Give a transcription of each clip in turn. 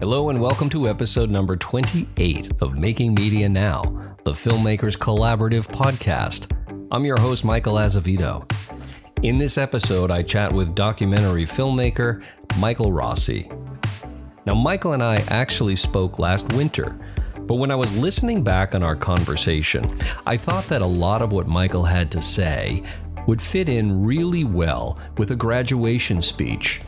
Hello, and welcome to episode number 28 of Making Media Now, the Filmmakers Collaborative podcast. I'm your host, Michael Azevedo. In this episode, I chat with documentary filmmaker Michael Rossi. Now, Michael and I actually spoke last winter, but when I was listening back on our conversation, I thought that a lot of what Michael had to say would fit in really well with a graduation speech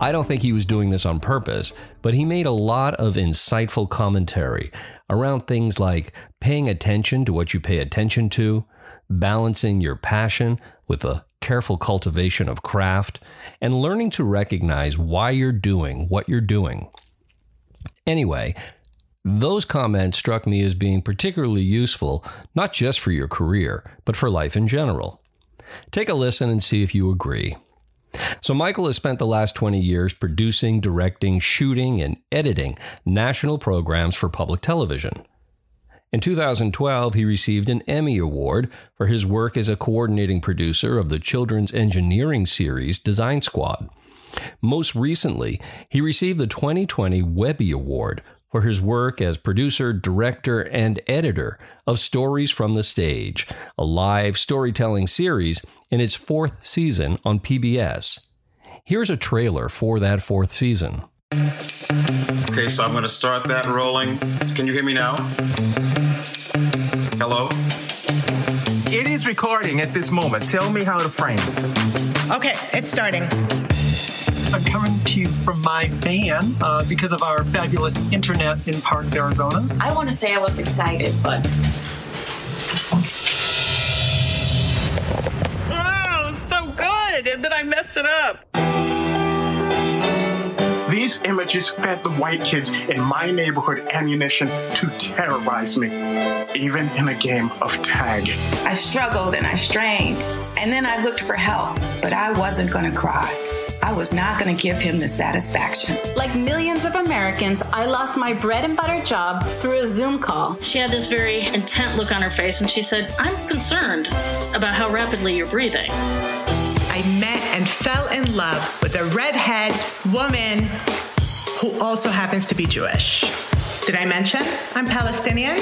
I don't think he was doing this on purpose, but he made a lot of insightful commentary around things like paying attention to what you pay attention to, balancing your passion with a careful cultivation of craft, and learning to recognize why you're doing what you're doing. Anyway, those comments struck me as being particularly useful, not just for your career, but for life in general. Take a listen and see if you agree. So, Michael has spent the last 20 years producing, directing, shooting, and editing national programs for public television. In 2012, he received an Emmy Award for his work as a coordinating producer of the children's engineering series Design Squad. Most recently, he received the 2020 Webby Award for his work as producer, director, and editor of Stories from the Stage, a live storytelling series in its fourth season on PBS. Here's a trailer for that fourth season. Okay, so I'm going to start that rolling. Can you hear me now? Hello? It is recording at this moment. Tell me how to frame. Okay, it's starting. I'm coming to you from my van uh, because of our fabulous internet in Parks, Arizona. I want to say I was excited, but. Oh, so good! And then I messed it up. These images fed the white kids in my neighborhood ammunition to terrorize me, even in a game of tag. I struggled and I strained, and then I looked for help, but I wasn't going to cry. I was not going to give him the satisfaction. Like millions of Americans, I lost my bread and butter job through a Zoom call. She had this very intent look on her face and she said, I'm concerned about how rapidly you're breathing. I met and fell in love with a redhead woman who also happens to be Jewish. Did I mention I'm Palestinian?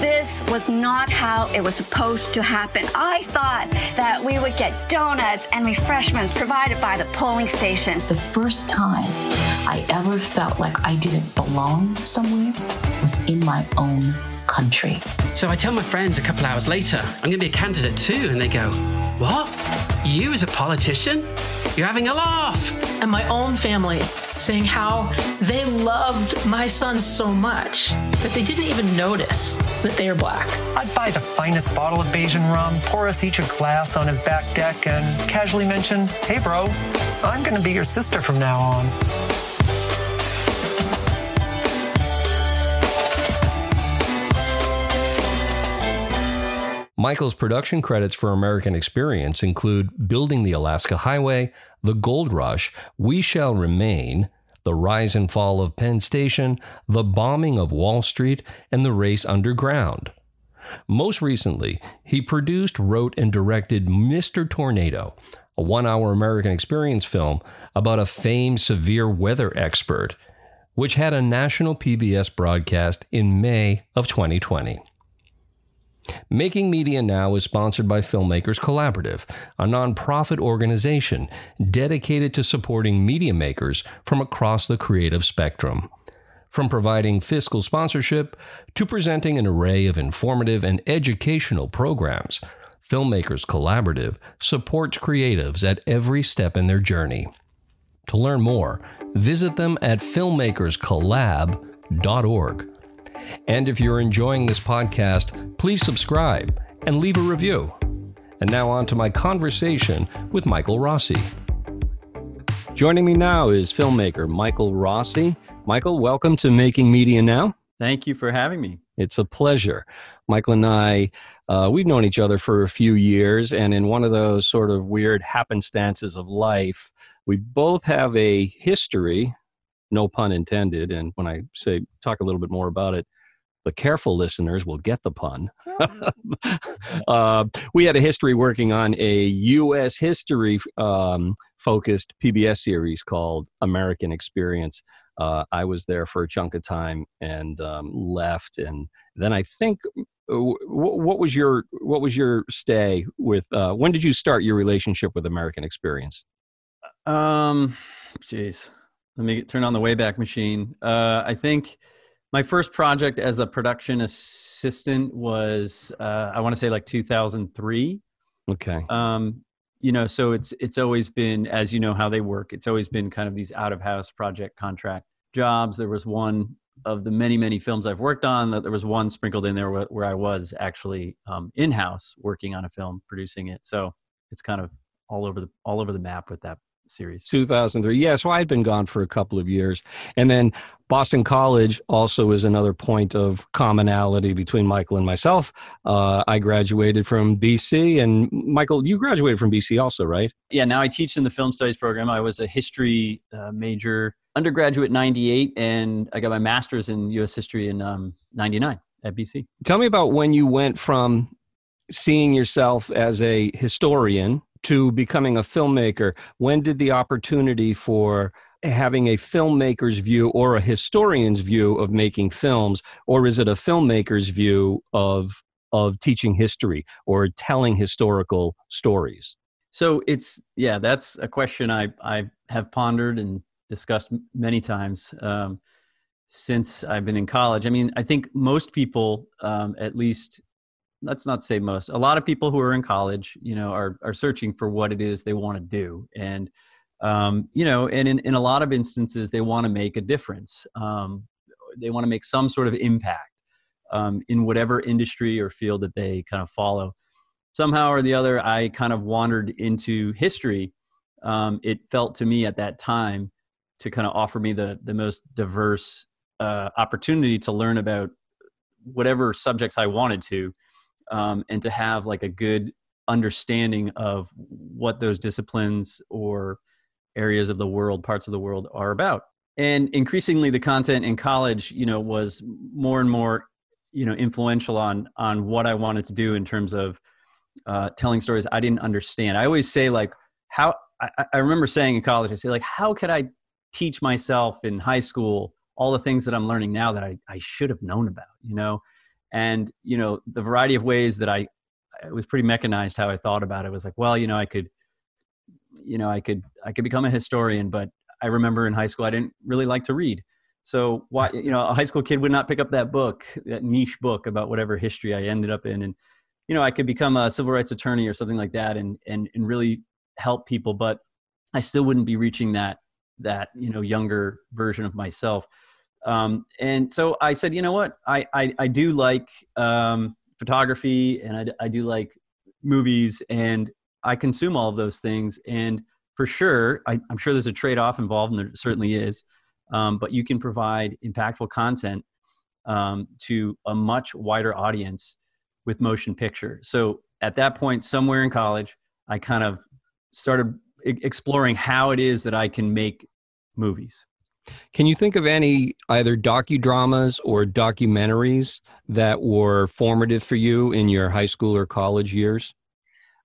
This was not how it was supposed to happen. I thought that we would get donuts and refreshments provided by the polling station. The first time I ever felt like I didn't belong somewhere was in my own country. So I tell my friends a couple hours later, I'm going to be a candidate too. And they go, What? You as a politician? You're having a laugh. And my own family saying how they loved my son so much that they didn't even notice that they are black. I'd buy the finest bottle of Bajan rum, pour us each a glass on his back deck, and casually mention, Hey, bro, I'm going to be your sister from now on. Michael's production credits for American Experience include Building the Alaska Highway, The Gold Rush, We Shall Remain, The Rise and Fall of Penn Station, The Bombing of Wall Street, and The Race Underground. Most recently, he produced, wrote, and directed Mr. Tornado, a one hour American Experience film about a famed severe weather expert, which had a national PBS broadcast in May of 2020. Making Media Now is sponsored by Filmmakers Collaborative, a nonprofit organization dedicated to supporting media makers from across the creative spectrum. From providing fiscal sponsorship to presenting an array of informative and educational programs, Filmmakers Collaborative supports creatives at every step in their journey. To learn more, visit them at filmmakerscollab.org. And if you're enjoying this podcast, please subscribe and leave a review. And now on to my conversation with Michael Rossi. Joining me now is filmmaker Michael Rossi. Michael, welcome to Making Media Now. Thank you for having me. It's a pleasure. Michael and I, uh, we've known each other for a few years, and in one of those sort of weird happenstances of life, we both have a history, no pun intended. And when I say talk a little bit more about it, the careful listeners will get the pun. uh, we had a history working on a U.S. history um, focused PBS series called American Experience. Uh, I was there for a chunk of time and um, left, and then I think. Uh, what was your what was your stay with? Uh, when did you start your relationship with American Experience? Um, jeez, let me turn on the Wayback Machine. Uh, I think my first project as a production assistant was uh, I want to say like 2003. Okay. Um, you know, so it's it's always been as you know how they work. It's always been kind of these out of house project contract jobs. There was one of the many many films I've worked on that there was one sprinkled in there where, where I was actually um, in house working on a film, producing it. So it's kind of all over the all over the map with that series. 2003 yeah so i had been gone for a couple of years. And then boston college also is another point of commonality between michael and myself. Uh, i graduated from bc and michael you graduated from bc also right? Yeah now i teach in the film studies program. I was a history uh, major undergraduate 98 and i got my master's in us history in um, 99 at bc tell me about when you went from seeing yourself as a historian to becoming a filmmaker? When did the opportunity for having a filmmaker's view or a historian's view of making films, or is it a filmmaker's view of of teaching history or telling historical stories? So it's yeah, that's a question I I have pondered and discussed many times um, since I've been in college. I mean, I think most people, um, at least let's not say most a lot of people who are in college you know are are searching for what it is they want to do. And um, you know and in, in a lot of instances they want to make a difference. Um, they want to make some sort of impact um, in whatever industry or field that they kind of follow. Somehow or the other i kind of wandered into history. Um, it felt to me at that time to kind of offer me the the most diverse uh, opportunity to learn about whatever subjects i wanted to um, and to have like a good understanding of what those disciplines or areas of the world parts of the world are about. And increasingly the content in college you know was more and more you know influential on on what i wanted to do in terms of uh, telling stories i didn't understand. I always say like how I, I remember saying in college i say like how could i teach myself in high school all the things that i'm learning now that i, I should have known about you know and you know the variety of ways that i it was pretty mechanized how i thought about it. Was like well you know i could you know i could i could become a historian but i remember in high school i didn't really like to read. So why you know a high school kid would not pick up that book that niche book about whatever history i ended up in. And you know i could become a civil rights attorney or something like that and and, and really help people but i still wouldn't be reaching that that you know younger version of myself um, and so I said, you know what? I, I, I do like um, photography and I, I do like movies and I consume all of those things. And for sure, I, am sure there's a trade off involved, and there certainly is. Um, but you can provide impactful content um, to a much wider audience with motion picture. So at that point, somewhere in college, I kind of started exploring how it is that I can make movies. Can you think of any either docudramas or documentaries that were formative for you in your high school or college years?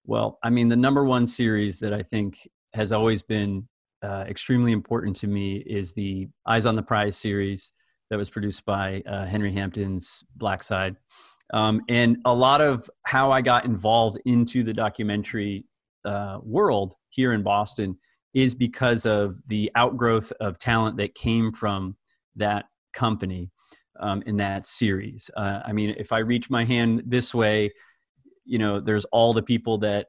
Well, I mean, the number one series that I think has always been uh, extremely important to me is the Eyes on the Prize series that was produced by uh, Henry Hampton's Blackside. Um, and a lot of how I got involved into the documentary uh, world here in Boston is because of the outgrowth of talent that came from that company um, in that series. Uh, I mean, if I reach my hand this way, you know, there's all the people that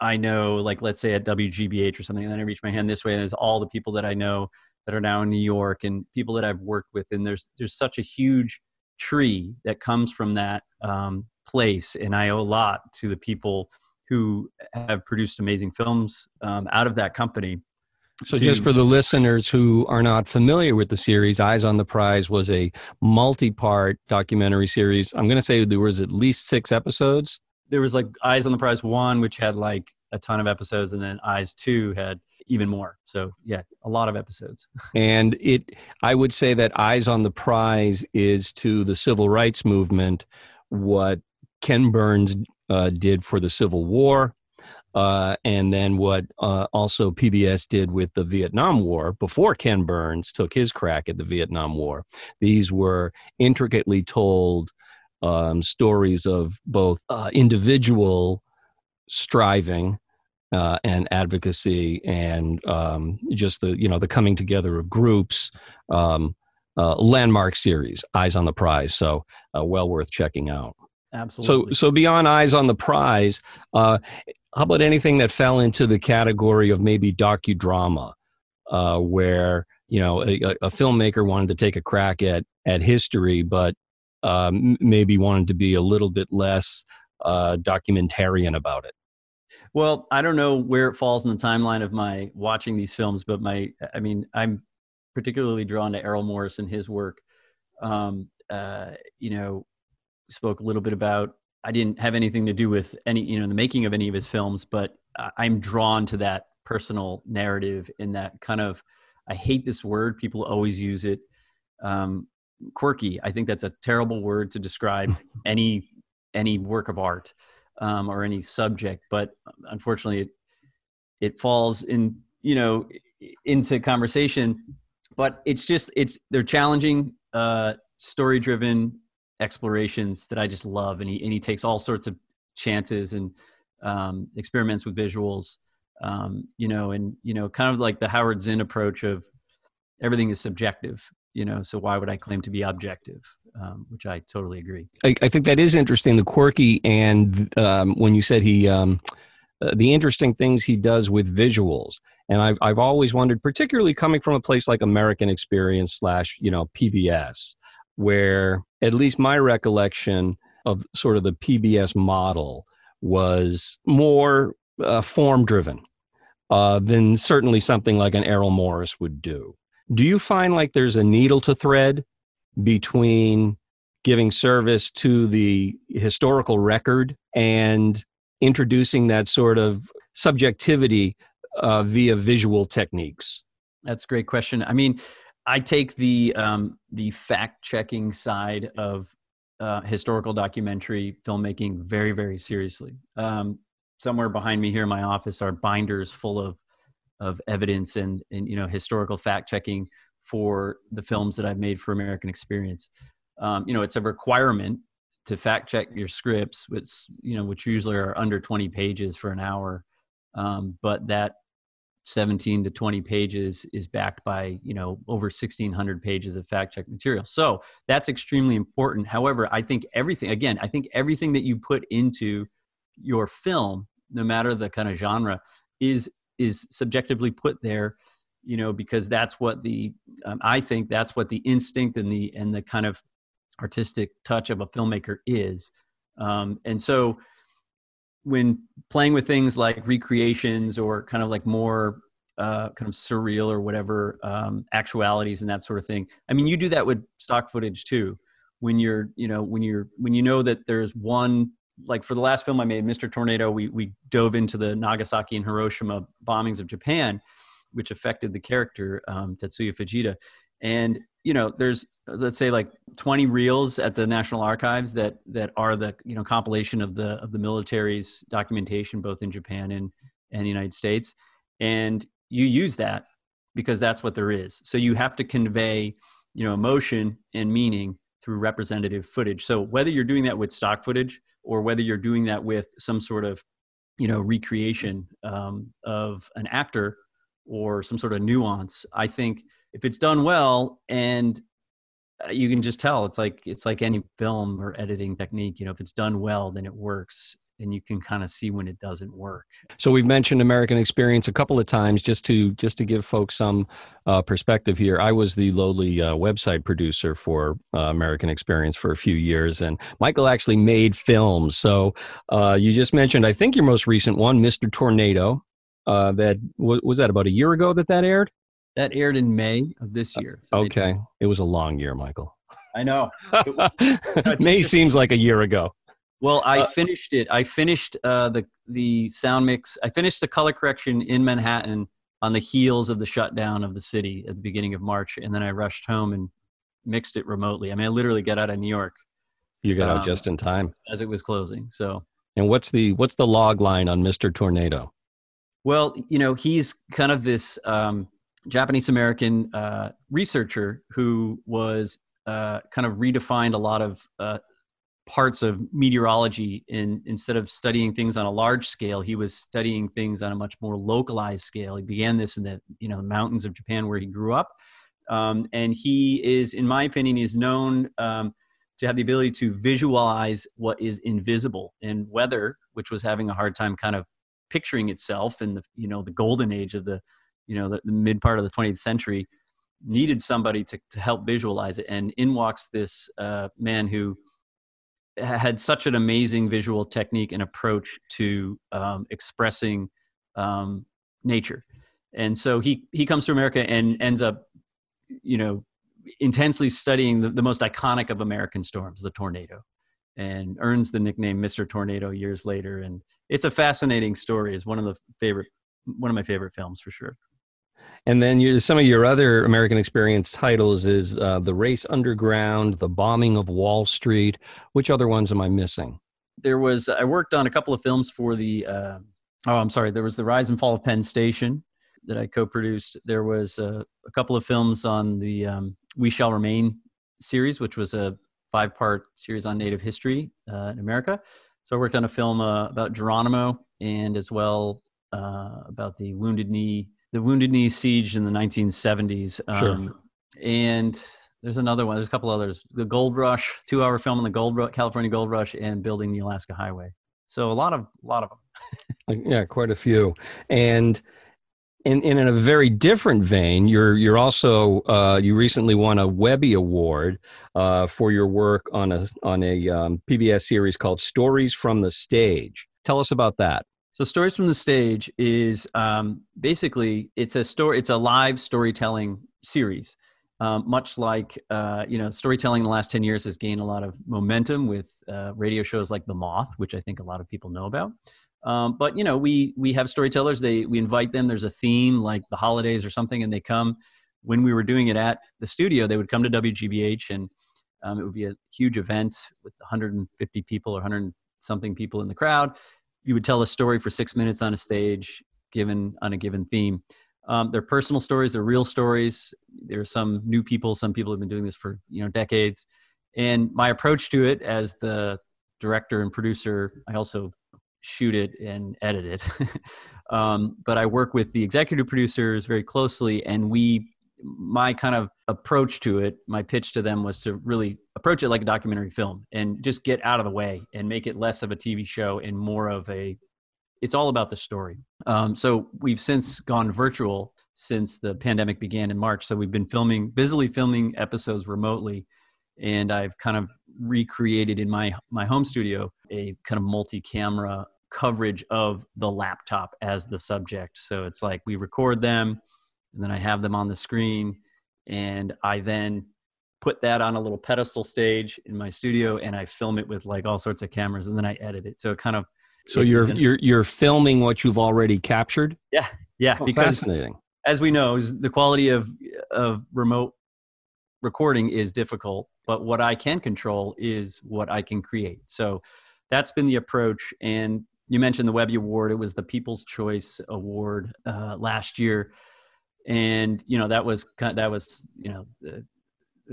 I know, like let's say at WGBH or something, and then I reach my hand this way, and there's all the people that I know that are now in New York and people that I've worked with, and there's there's such a huge tree that comes from that um, place, and I owe a lot to the people who have produced amazing films um, out of that company. So, to, just for the listeners who are not familiar with the series, Eyes on the Prize was a multi part documentary series. I'm going to say there was at least six episodes. There was like Eyes on the Prize 1, which had like a ton of episodes, and then Eyes 2 had even more. So, yeah, a lot of episodes. and it, I would say that Eyes on the Prize is to the civil rights movement what Ken Burns uh, did for the Civil War. uh, and then what uh, also PBS did with the Vietnam War before Ken Burns took his crack at the Vietnam War. These were intricately told um, stories of both uh, individual striving uh, and advocacy and um, just the you know the coming together of groups um, uh, landmark series eyes on the prize so well worth checking out absolutely so so beyond eyes on the prize uh, how about anything that fell into the category of maybe docudrama uh, where you know a, a, filmmaker wanted to take a crack at at history but um, maybe wanted to be a little bit less uh, documentarian about it well, I don't know where it falls in the timeline of my watching these films, but my, I mean, I'm particularly drawn to Errol Morris and his work. Um, uh, you know, spoke a little bit about. I didn't have anything to do with any, you know, the making of any of his films, but I'm drawn to that personal narrative in that kind of. I hate this word. People always use it. Um, quirky. I think that's a terrible word to describe any any work of art um, or any subject, but unfortunately, it it falls in you know into conversation. But it's just it's they're challenging, uh, story driven explorations that I just love, and he and he takes all sorts of chances and um, experiments with visuals, um, you know, and you know, kind of like the Howard Zinn approach of everything is subjective, you know. So why would I claim to be objective? um, which I totally agree. I, I, think that is interesting. The quirky and um, when you said he, um, uh, the interesting things he does with visuals, and I've I've always wondered, particularly coming from a place like American Experience slash you know PBS, where at least my recollection of sort of the PBS model was more uh, form driven uh, than certainly something like an Errol Morris would do. Do you find like there's a needle to thread between giving service to the historical record and introducing that sort of subjectivity uh, via visual techniques? That's a great question. I mean, I take the um, the fact checking side of uh, historical documentary filmmaking very very seriously. Um, somewhere behind me here in my office are binders full of of evidence and and you know historical fact checking for the films that I've made for American Experience. Um, you know, it's a requirement to fact check your scripts, which you know, which usually are under 20 pages for an hour. Um, but that 17 to 20 pages is backed by you know over 1600 pages of fact check material. So that's extremely important. However i think everything again i think everything that you put into your film no matter the kind of genre is is subjectively put there you know because that's what the um, i think that's what the instinct and the and the kind of artistic touch of a filmmaker is. Um, and so when playing with things like recreations or kind of like more uh, kind of surreal or whatever um, actualities and that sort of thing i mean you do that with stock footage too when you're you know when you're when you know that there's one like for the last film i made mr tornado we we dove into the nagasaki and hiroshima bombings of japan which affected the character um, Tetsuya Fujita. And you know, there's let's say like 20 reels at the National Archives that that are the you know compilation of the of the military's documentation both in Japan and and the United States, and you use that because that's what there is. So you have to convey you know emotion and meaning through representative footage. So whether you're doing that with stock footage or whether you're doing that with some sort of you know recreation um, of an actor or some sort of nuance. I think if it's done well and uh, you can just tell it's like it's like any film or editing technique you know if it's done well then it works and you can kind of see when it doesn't work so we've mentioned american experience a couple of times just to just to give folks some uh, perspective here i was the lowly uh, website producer for uh, american experience for a few years and michael actually made films so uh, you just mentioned i think your most recent one mr tornado uh, that was that about a year ago that that aired. That aired in May of this year. So okay, it was a long year, Michael. I know. May seems like a year ago. Well, I uh, finished it. I finished uh, the the sound mix. I finished the color correction in Manhattan on the heels of the shutdown of the city at the beginning of March, and then I rushed home and mixed it remotely. I mean, I literally got out of New York. You got um, out just in time as it was closing. So And what's the what's the log line on Mr. Tornado? Well, you know, he's kind of this um, Japanese American uh, researcher who was uh, kind of redefined a lot of uh, parts of meteorology. In instead of studying things on a large scale, he was studying things on a much more localized scale. He began this in the you know mountains of Japan where he grew up, um, and he is, in my opinion, is known. Um, to have the ability to visualize what is invisible and weather which was having a hard time kind of picturing itself in the you know the golden age of the you know the, the mid part of the 20th century needed somebody to, to help visualize it. And in walks this uh, man who had such an amazing visual technique and approach to um, expressing um, nature. And so he he comes to america and ends up you know intensely studying the, the most iconic of american storms the tornado and earns the nickname Mr. Tornado years later. And it's a fascinating story. It's one of the favorite, one of my favorite films for sure. And then you, some of your other American Experience titles is uh, The Race Underground, The Bombing of Wall Street. Which other ones am I missing? There was, I worked on a couple of films for the, uh, oh, I'm sorry, there was The Rise and Fall of Penn Station that I co produced. There was uh, a couple of films on the um, We Shall Remain series, which was a five part series on Native history uh, in America. So I worked on a film uh, about Geronimo and as well uh, about the Wounded Knee, the Wounded Knee siege in the 1970s. Um, sure. And there's another one. There's a couple others. The Gold Rush, two hour film on the Gold California Gold Rush, and building the Alaska Highway. So a lot of a lot of them. yeah, quite a few. And in, in a very different vein, you're you're also uh, you recently won a Webby Award uh, for your work on a on a um, PBS series called Stories from the Stage. Tell us about that. So, Stories from the Stage is um, basically it's a story. It's a live storytelling series. Um, much like uh, you know, storytelling in the last ten years has gained a lot of momentum with uh, radio shows like The Moth, which I think a lot of people know about. Um, but you know, we we have storytellers. They we invite them. There's a theme like the holidays or something, and they come. When we were doing it at the studio, they would come to WGBH, and um, it would be a huge event with 150 people or 100 something people in the crowd. You would tell a story for six minutes on a stage, given on a given theme. Um, they're personal stories. They're real stories. There's some new people. Some people have been doing this for you know decades. And my approach to it as the director and producer, I also shoot it and edit it. um, but I work with the executive producers very closely, and we, my kind of approach to it, my pitch to them was to really approach it like a documentary film and just get out of the way and make it less of a TV show and more of a. It's all about the story. Um, so we've since gone virtual since the pandemic began in March. So we've been filming, busily filming episodes remotely and I've kind of recreated in my my home studio a kind of multi-camera coverage of the laptop as the subject. So it's like we record them and then I have them on the screen and I then put that on a little pedestal stage in my studio and I film it with like all sorts of cameras and then I edit it. So it kind of So you're you're you're filming what you've already captured? Yeah. Yeah, oh, because fascinating. as we know, the quality of of remote recording is difficult, but what I can control is what I can create. So that's been the approach and you mentioned the Webby Award. It was the People's Choice Award uh, last year, and you know that was kind of, that was you know an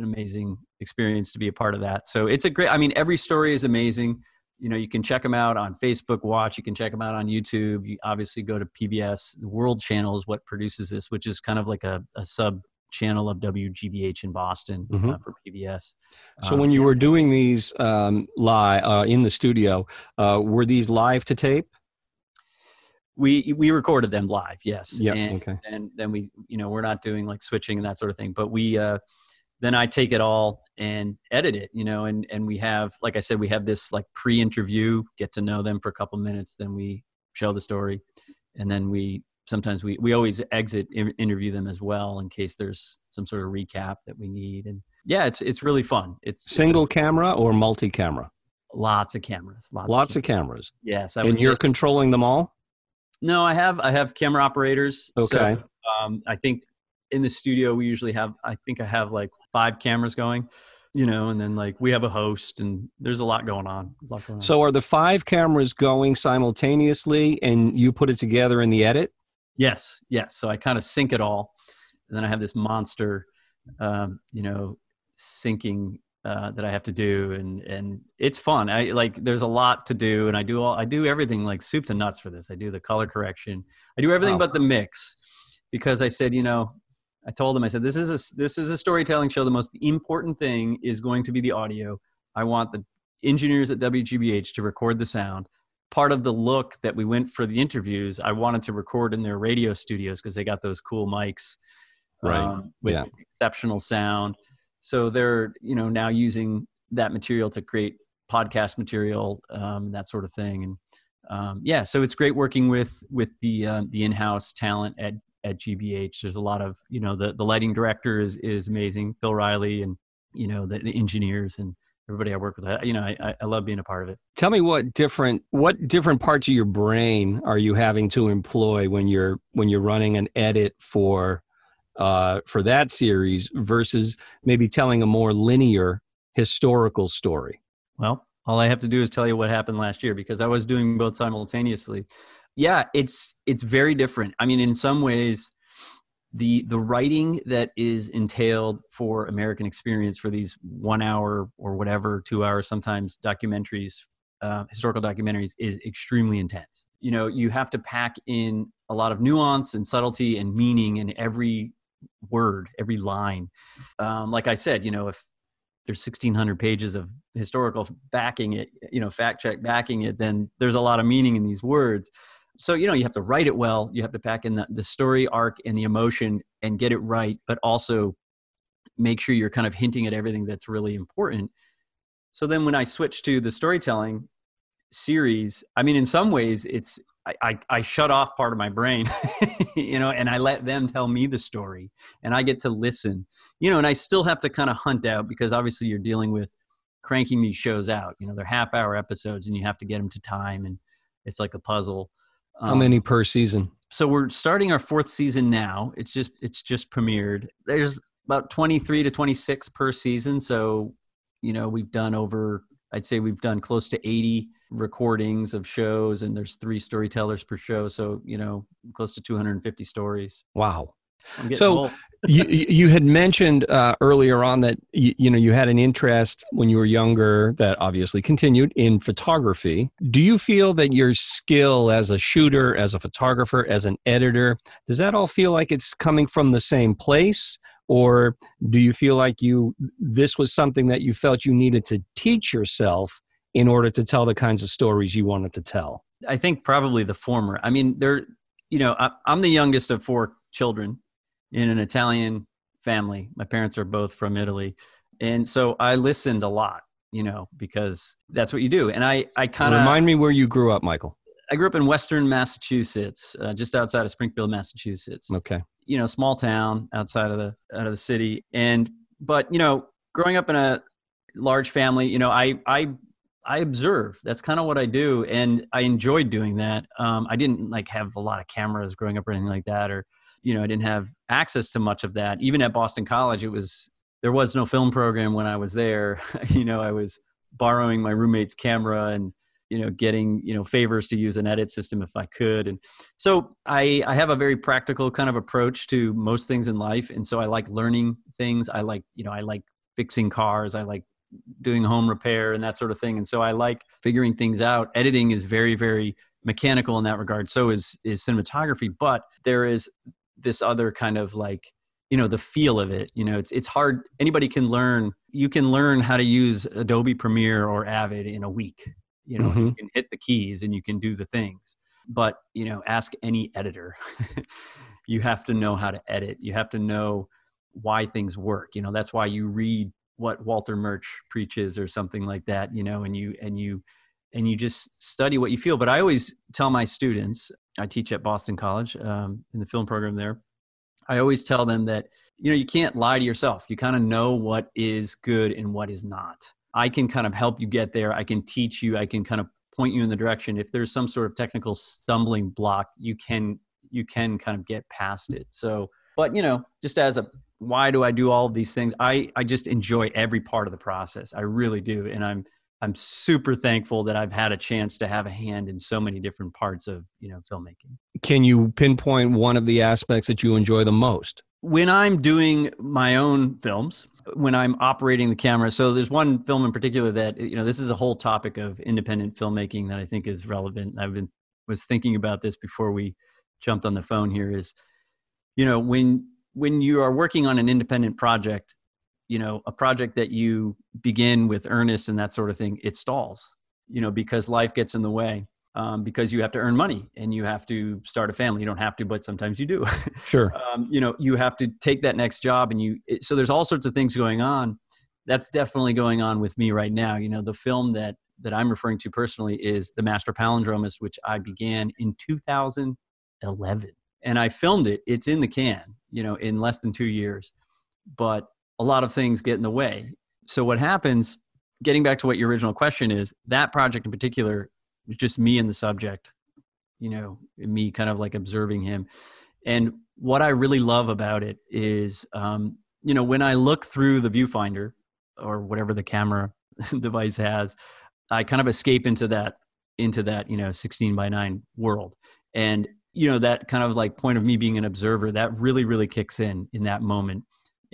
amazing experience to be a part of that. So it's a great. I mean, every story is amazing. You know, you can check them out on Facebook Watch. You can check them out on YouTube. You obviously go to PBS. The World Channel is what produces this, which is kind of like a, a sub channel of WGBH in Boston uh, mm-hmm. uh, for PBS. So um, when you were doing these um, live uh, in the studio, uh, were these live to tape? We we recorded them live, yes. Yeah. And, okay. And then we, you know, we're not doing like switching and that sort of thing, but we. Uh, then I take it all and edit it, you know, and and we have, like I said, we have this like pre-interview, get to know them for a couple minutes, then we show the story, and then we sometimes we we always exit interview them as well in case there's some sort of recap that we need and yeah it's it's really fun it's single it's a, camera or multi-camera lots of cameras lots, lots of, cameras. of, cameras. yes I and you're say, controlling them all no i have i have camera operators okay so, um, i think in the studio we usually have i think i have like five cameras going you know, and then like we have a host, and there's a lot going on. A lot going on. So are the five cameras going simultaneously, and you put it together in the edit? Yes, yes. So I kind of sync it all, and then I have this monster, um, you know, syncing uh, that I have to do, and and it's fun. I like there's a lot to do, and I do all I do everything like soup to nuts for this. I do the color correction, I do everything Wow. but the mix, because I said, you know, I told them I said this is a this is a storytelling show. The most important thing is going to be the audio. I want the engineers at WGBH to record the sound. Part of the look that we went for the interviews, I wanted to record in their radio studios because they got those cool mics Right. um, with Yeah. exceptional sound. So they're you know now using that material to create podcast material, um, that sort of thing. And um, yeah, so it's great working with with the um, the in-house talent at at GBH. There's a lot of you know the the lighting director is is amazing, Phil Riley, and you know the, the engineers and everybody I work with. I, you know, I, I- I love being a part of it. Tell me what different what different parts of your brain are you having to employ when you're when you're running an edit for uh, for that series versus maybe telling a more linear historical story. Well, all I have to do is tell you what happened last year because I was doing both simultaneously. Yeah, it's it's very different. I mean, in some ways, the the writing that is entailed for American Experience for these one hour or whatever, two hours, sometimes documentaries, uh, historical documentaries, is extremely intense. You know, you have to pack in a lot of nuance and subtlety and meaning in every word, every line. Um, like I said, you know, if there's 1600 pages of historical backing it you know fact check backing it then there's a lot of meaning in these words so you know you have to write it well you have to pack in the, the story arc and the emotion and get it right but also make sure you're kind of hinting at everything that's really important so then when i switch to the storytelling series i mean in some ways it's I, I, I shut off part of my brain, you know, and I let them tell me the story and I get to listen, you know, and I still have to kind of hunt out because obviously you're dealing with cranking these shows out, you know, they're half hour episodes and you have to get them to time and it's like a puzzle. How Um, many per season? so we're starting our fourth season now. It's just it's just premiered. There's about 23 to 26 per season. So, you know, we've done over I'd say we've done close to 80 recordings of shows and there's three storytellers per show, so, you know, close to 250 stories. Wow. So you, you you had mentioned uh, earlier on that you, you know you had an interest when you were younger that obviously continued in photography. Do you feel that your skill as a shooter, as a photographer, as an editor, does that all feel like it's coming from the same place? Or do you feel like you this was something that you felt you needed to teach yourself in order to tell the kinds of stories you wanted to tell? I think probably the former. I mean, there, you know, I, I'm the youngest of four children in an Italian family. My parents are both from Italy, and so I listened a lot, you know, because that's what you do. And I, I kind of Remind me where you grew up, Michael. I grew up in Western Massachusetts, uh, just outside of Springfield, Massachusetts. Okay. You know, small town outside of the out of the city, and but you know, growing up in a large family, you know, I I I observe. That's kind of what I do, and I enjoyed doing that. Um, I didn't like have a lot of cameras growing up or anything like that, or you know, I didn't have access to much of that. Even at Boston College, it was there was no film program when I was there. you know, I was borrowing my roommate's camera and you know getting you know favors to use an edit system if I could, and so I I have a very practical kind of approach to most things in life, and so I like learning things. I like you know I like fixing cars. I like doing home repair and that sort of thing. And so I like figuring things out. Editing is very, very mechanical in that regard. So is is cinematography, but there is this other kind of like you know the feel of it you know it's it's hard anybody can learn you can learn how to use adobe premiere or avid in a week you know you Mhm. can hit the keys and you can do the things but you know ask any editor you have to know how to edit you have to know why things work you know that's why you read what walter murch preaches or something like that you know and you and you and you just study what you feel but i always tell my students i teach at boston college um, in the film program there. I always tell them that you know you can't lie to yourself. You kind of know what is good and what is not. I can kind of help you get there. I can teach you. I can kind of point you in the direction. If there's some sort of technical stumbling block you can you can kind of get past it. So but you know just as a why do I do all these things? I, I just enjoy every part of the process. I really do. And I'm, I'm super thankful that I've had a chance to have a hand in so many different parts of, you know, filmmaking. Can you pinpoint one of the aspects that you enjoy the most? When I'm doing my own films, when I'm operating the camera, so there's one film in particular that, you know, this is a whole topic of independent filmmaking that I think is relevant. I've been was thinking about this before we jumped on the phone here is, you know, when when you are working on an independent project, you know, a project that you begin with earnest and that sort of thing, it stalls, you know, because life gets in the way. Um, because you have to earn money and you have to start a family. You don't have to, but sometimes you do. Sure. um, you know, you have to take that next job, and you. It, so there's all sorts of things going on. That's definitely going on with me right now. You know, the film that that I'm referring to personally is The Master Palindromist, which I began in 2011, and I filmed it. It's in the can. You know, in less than two years, but a lot of things get in the way. So what happens, getting back to what your original question is, that project in particular is just me and the subject, you know, me kind of like observing him. And what I really love about it is, um, you know, when I look through the viewfinder or whatever the camera device has, I kind of escape into that, into that, you know, 16 by 9 world. And, you know, that kind of like point of me being an observer, that really, really kicks in in that moment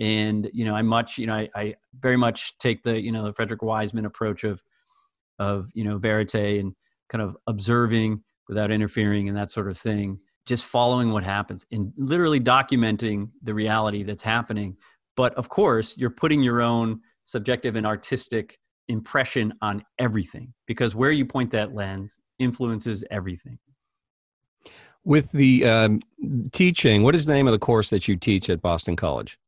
and you know i much you know I, I, very much take the you know the frederick wiseman approach of of you know verite and kind of observing without interfering and that sort of thing just following what happens and literally documenting the reality that's happening. But of course you're putting your own subjective and artistic impression on everything because where you point that lens influences everything. With the um, teaching what is the name of the course that you teach at boston college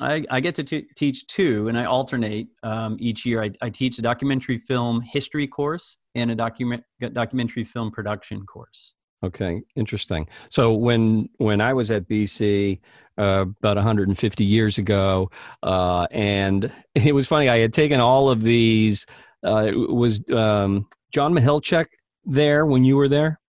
I, I get to t- teach two, and I alternate um, each year. I, I, teach a documentary film history course and a document documentary film production course. Okay, interesting. So when when I was at BC uh, about 150 years ago, uh, and it was funny. I had taken all of these. Uh, was um, John Michalczyk there when you were there?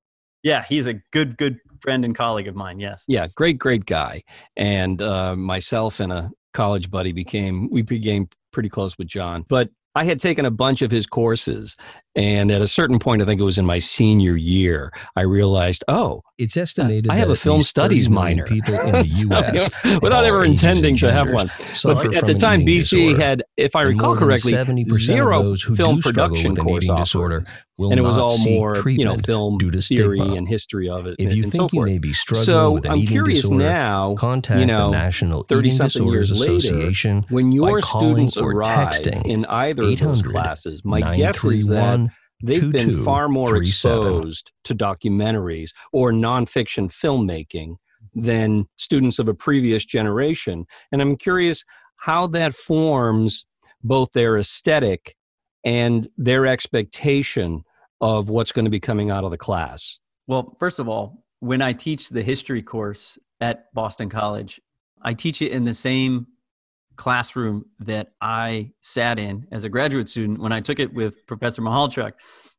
Yeah, he's a good good friend and colleague of mine. Yes. Yeah, great, great guy. And uh, myself and a college buddy became we became pretty close with John. But I had taken a bunch of his courses, and at a certain point, I think it was in my senior year, I realized, oh, it's estimated I have a film studies minor. People in the U.S. without ever intending to have one. But at the time, BC disorder. had, if I recall correctly, zero film production course disorder, and it was all more, you know, film due to theory stigma. and history of it. If you and think so you may be struggling so with an I'm eating curious disorder, now, contact you know, the National Eating Disorders years later, Association when by your calling students or arrive texting in either of those classes, my guess is that 931 they've been far more 2237. exposed to documentaries or nonfiction filmmaking than students of a previous generation. And I'm curious how that forms both their aesthetic and their expectation of what's going to be coming out of the class. Well, first of all, when I teach the history course at Boston College, I teach it in the same classroom that I sat in as a graduate student when I took it with Professor Michalczyk.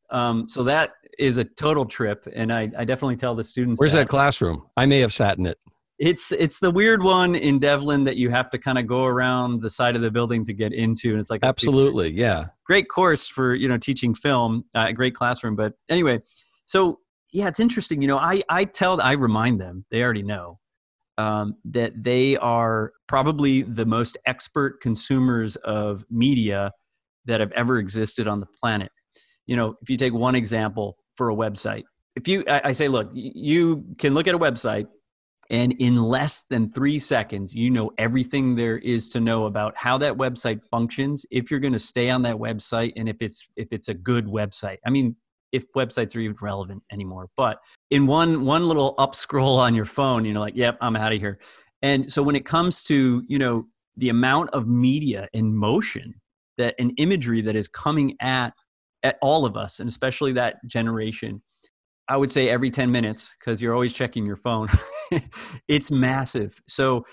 Um, so that is a total trip, and I, I definitely tell the students. Where's that classroom? I may have sat in it. It's it's the weird one in Devlin that you have to kind of go around the side of the building to get into, and it's like Absolutely, yeah. great course for you know teaching film, uh, a great classroom. But anyway, so yeah, it's interesting. You know, I I tell I remind them they already know um, that they are probably the most expert consumers of media that have ever existed on the planet. You know, if you take one example for a website, if you I, I say, look, you can look at a website and in less than three seconds you know everything there is to know about how that website functions if you're going to stay on that website and if it's if it's a good website i mean if websites are even relevant anymore but in one one little up scroll on your phone you know like yep i'm out of here and so when it comes to you know the amount of media and motion that and imagery that is coming at at all of us and especially that generation I would say every 10 minutes because you're always checking your phone. it's massive. So,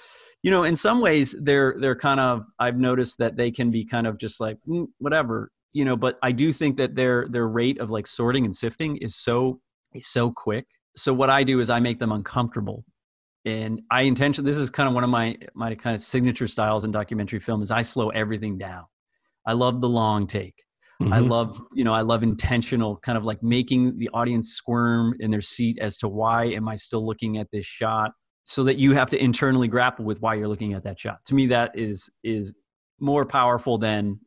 you know, in some ways they're they're kind of I've noticed that they can be kind of just like mm, whatever, you know, but I do think that their their rate of like sorting and sifting is so is so quick. So what I do is I make them uncomfortable and I intention this is kind of one of my my kind of signature styles in documentary film is I slow everything down. I love the long take. Mm-hmm. I love, you know, I love intentional kind of like making the audience squirm in their seat as to why am I still looking at this shot so that you have to internally grapple with why you're looking at that shot. To me that is is more powerful than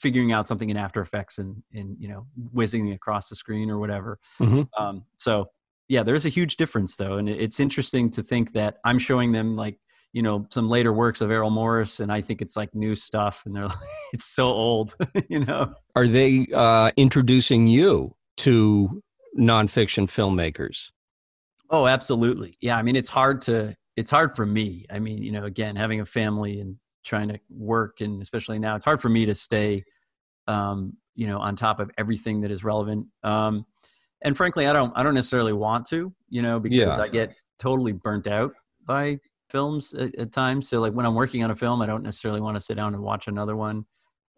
figuring out something in After Effects and and you know whizzing across the screen or whatever. Mm-hmm. Um, so yeah, there's a huge difference though, and it's interesting to think that I'm showing them like you know some later works of Errol Morris, and I think it's like new stuff, and they're like, it's so old, you know. Are they uh, introducing you to nonfiction filmmakers? Oh, absolutely. Yeah, I mean, it's hard to it's hard for me. I mean, you know, again, having a family and trying to work, and especially now, it's hard for me to stay, um, you know, on top of everything that is relevant. Um, and frankly, I don't I don't necessarily want to, you know, because yeah. I get totally burnt out by films at, at, times. So like when I'm working on a film, I don't necessarily want to sit down and watch another one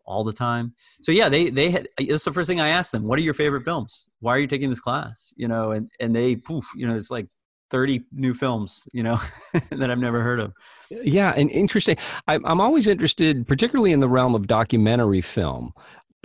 all the time. So yeah, they they had that's the first thing I asked them. What are your favorite films? Why are you taking this class? You know, and and they poof, you know, it's like 30 new films, you know, that I've never heard of. Yeah, and interesting. I'm always interested, particularly in the realm of documentary film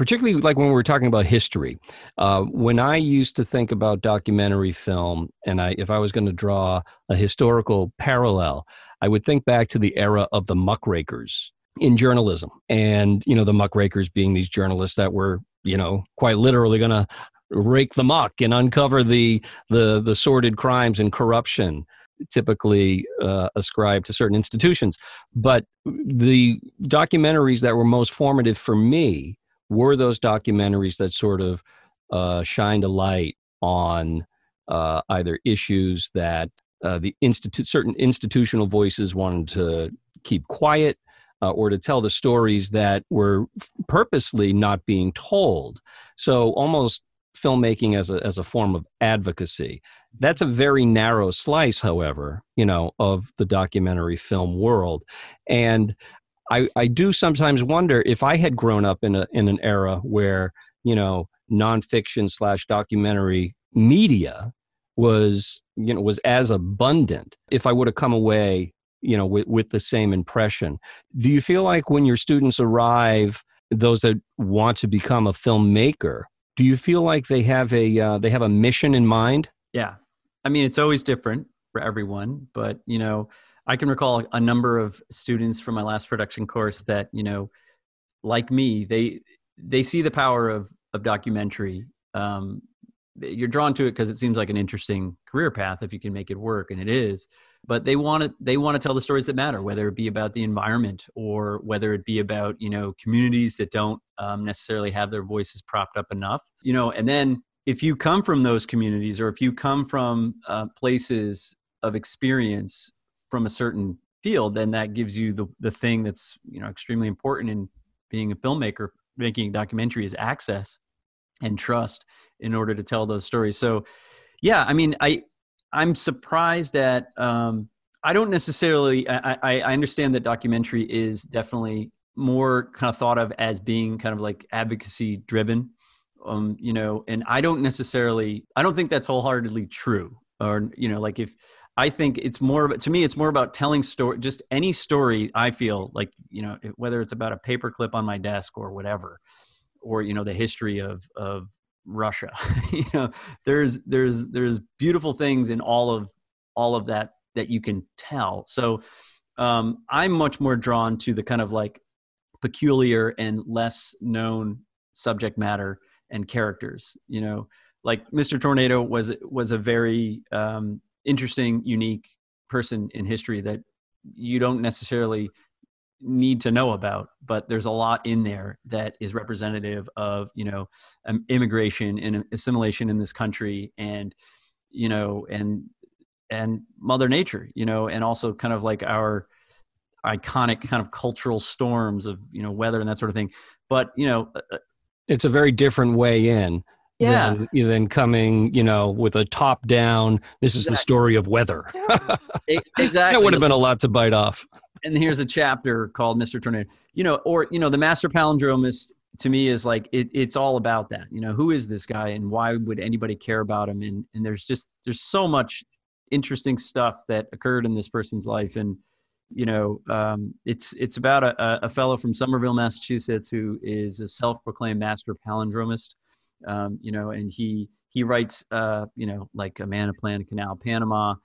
particularly like when we were talking about history. Uh, when I used to think about documentary film, and I, if I was going to draw a historical parallel, I would think back to the era of the muckrakers in journalism, and you know the muckrakers being these journalists that were, you know, quite literally going to rake the muck and uncover the the the sordid crimes and corruption typically uh, ascribed to certain institutions. But the documentaries that were most formative for me were those documentaries that sort of uh, shined a light on uh, either issues that uh, the institute certain institutional voices wanted to keep quiet uh, or to tell the stories that were purposely not being told so almost filmmaking as a as a form of advocacy that's a very narrow slice however you know of the documentary film world and I, I do sometimes wonder if I had grown up in a in an era where you know nonfiction slash documentary media was you know was as abundant if I would have come away you know with, with the same impression. Do you feel like when your students arrive, those that want to become a filmmaker, do you feel like they have a uh, they have a mission in mind? Yeah, I mean it's always different for everyone, but you know I can recall a number of students from my last production course that you know, like me, they they see the power of of documentary. Um, you're drawn to it because it seems like an interesting career path if you can make it work, and it is. But they want to they want to tell the stories that matter, whether it be about the environment or whether it be about you know communities that don't um, necessarily have their voices propped up enough. You know, and then if you come from those communities or if you come from uh, places of experience from a certain field, then that gives you the the thing that's you know extremely important in being a filmmaker, making a documentary is access and trust in order to tell those stories. So, yeah, I mean, I I'm surprised that um, I don't necessarily. I, I, understand that documentary is definitely more kind of thought of as being kind of like advocacy driven. Um, you know, and I don't necessarily. I don't think that's wholeheartedly true. Or you know, like if I think it's more to me. It's more about telling story. Just any story. I feel like you know whether it's about a paperclip on my desk or whatever, or you know the history of of Russia. you know, there's there's there's beautiful things in all of all of that that you can tell. So um, I'm much more drawn to the kind of like peculiar and less known subject matter and characters. You know, like Mr. Tornado was was a very um, interesting, unique person in history that you don't necessarily need to know about but there's a lot in there that is representative of you know um, immigration and assimilation in this country and you know and and mother nature you know and also kind of like our iconic kind of cultural storms of you know weather and that sort of thing but you know uh, uh, it's a very different way in yeah. than, than coming, you know, with a top down, this is exactly. the story of weather. exactly. That would have been a lot to bite off. And here's a chapter called Mr. Tornado. You know, or, you know, the master palindromist to me is like, it, it's all about that. You know, who is this guy and why would anybody care about him? And, and there's just, there's so much interesting stuff that occurred in this person's life, and you know, um, it's it's about a, a fellow from Somerville, Massachusetts, who is a self-proclaimed master palindromist. Um, you know, and he he writes, uh, you know, like a man, a plan, canal, Panama.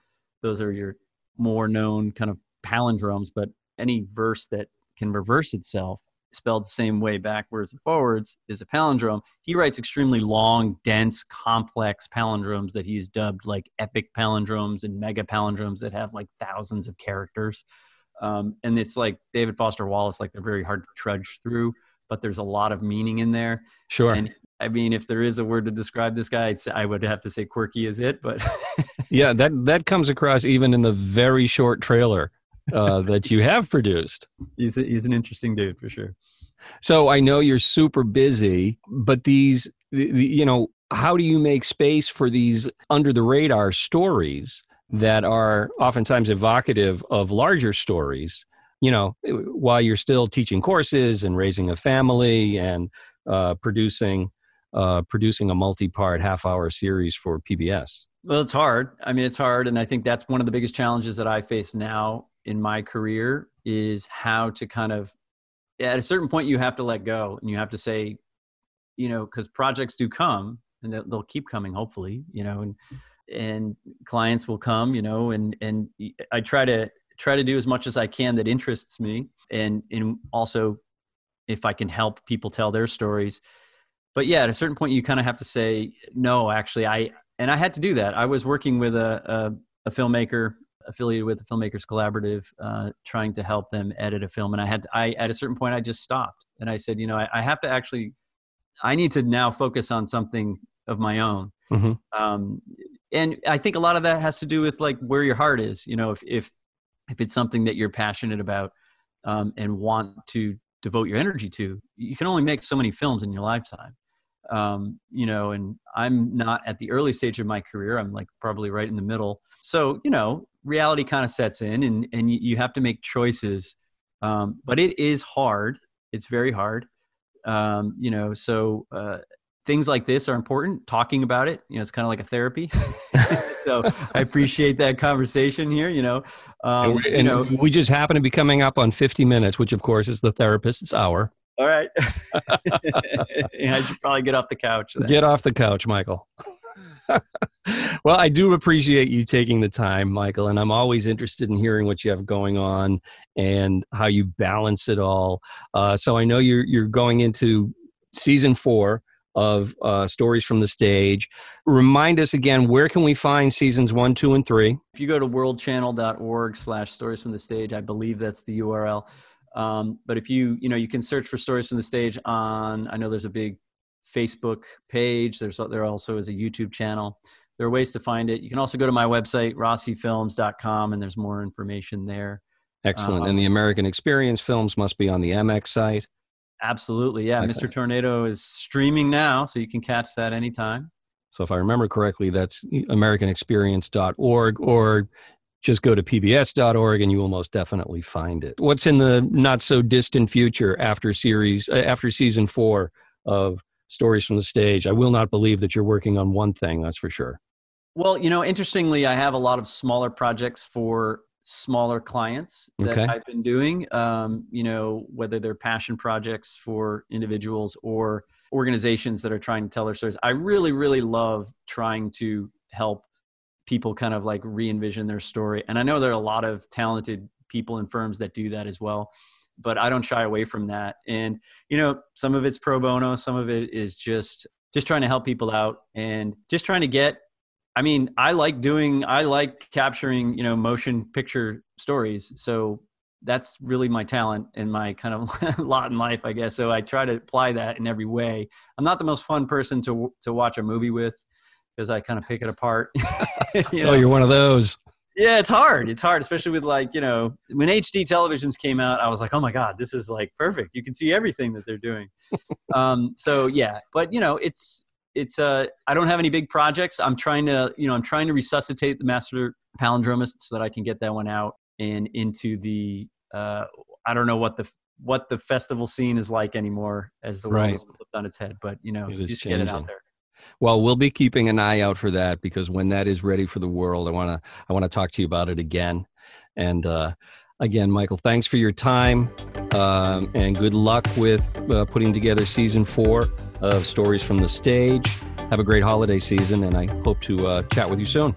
Those are your more known kind of palindromes, but any verse that can reverse itself spelled the same way backwards and forwards is a palindrome. He writes extremely long, dense, complex palindromes that he's dubbed like epic palindromes and mega palindromes that have like thousands of characters. Um, and it's like David Foster Wallace, like they're very hard to trudge through, but there's a lot of meaning in there. Sure. And I mean, if there is a word to describe this guy, I would have to say quirky is it, but yeah, that that comes across even in the very short trailer uh, that you have produced. He's a, he's an interesting dude for sure. So I know you're super busy, but these, you know, how do you make space for these under the radar stories that are oftentimes evocative of larger stories? You know, while you're still teaching courses and raising a family and uh, producing uh, producing a multi-part half-hour series for PBS. Well, it's hard. I mean, it's hard, and I think that's one of the biggest challenges that I face now in my career is how to kind of at a certain point you have to let go and you have to say you know because projects do come and they'll keep coming hopefully you know and and clients will come you know and and i try to try to do as much as i can that interests me and and also if i can help people tell their stories. But yeah at a certain point you kind of have to say no actually i and i had to do that. I was working with a, a, a filmmaker affiliated with the Filmmakers Collaborative, uh, trying to help them edit a film. And I had, to, I at a certain point, I just stopped and I said, you know, I, I, have to actually, I need to now focus on something of my own. Mm-hmm. Um, and I think a lot of that has to do with like where your heart is. You know, if if if it's something that you're passionate about um, and want to devote your energy to, you can only make so many films in your lifetime um, you know, and I'm not at the early stage of my career. I'm like probably right in the middle. So, you know, reality kind of sets in and, and you have to make choices. Um, but it is hard. It's very hard. Um, you know, so uh, things like this are important. Talking about it, you know, it's kind of like a therapy. so I appreciate that conversation here. You know, um, and, we, you know, we just happen to be coming up on 50 minutes, which of course is the therapist's hour. All right. yeah, I should probably get off the couch. Then. Get off the couch, Michael. well, I do appreciate you taking the time, Michael, and I'm always interested in hearing what you have going on and how you balance it all. Uh, so I know you're you're going into season four of uh, stories from the stage. Remind us again, where can we find seasons one, two, and three? If you go to worldchannel.org slash stories from the stage, I believe that's the URL. Um, but if you, you know, you can search for stories from the stage on, I know there's a big Facebook page. There's, there also is a YouTube channel. There are ways to find it. You can also go to my website, rossifilms.com, and there's more information there. Excellent. Um, and the American Experience films must be on the AmEx site. Absolutely. Yeah. Okay. Mr. Tornado is streaming now, so you can catch that anytime. So if I remember correctly, that's americanexperience.org, or just go to pbs.org and you will most definitely find it. What's in the not so distant future after series uh, after season 4 of Stories from the Stage? I will not believe that you're working on one thing, that's for sure. Well, you know, interestingly, I have a lot of smaller projects for smaller clients that okay. I've been doing. Um, you know, whether they're passion projects for individuals or organizations that are trying to tell their stories. I really, really love trying to help people kind of like re-envision their story and i know there are a lot of talented people and firms that do that as well but i don't shy away from that and you know some of it's pro bono some of it is just just trying to help people out and just trying to get i mean i like doing i like capturing you know motion picture stories so that's really my talent and my kind of lot in life i guess so i try to apply that in every way i'm not the most fun person to to watch a movie with because I kind of pick it apart. you oh, know? Oh, you're one of those. Yeah, it's hard. It's hard, especially with like, you know, when HD televisions came out, I was like, oh my God, this is like perfect. You can see everything that they're doing. um, so yeah, but you know, it's, it's, uh, I don't have any big projects. I'm trying to, you know, I'm trying to resuscitate the Master Palindromist so that I can get that one out and into the, uh, I don't know what the, what the festival scene is like anymore as the world right. flipped on its head, but you know, it just changing. get it out there. Well, we'll be keeping an eye out for that because when that is ready for the world, I want to I want to talk to you about it again. And uh, again, Michael, thanks for your time um, and good luck with uh, putting together season four of Stories from the Stage. Have a great holiday season, and I hope to uh, chat with you soon.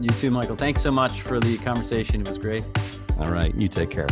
You too, Michael. Thanks so much for the conversation. It was great. All right. You take care.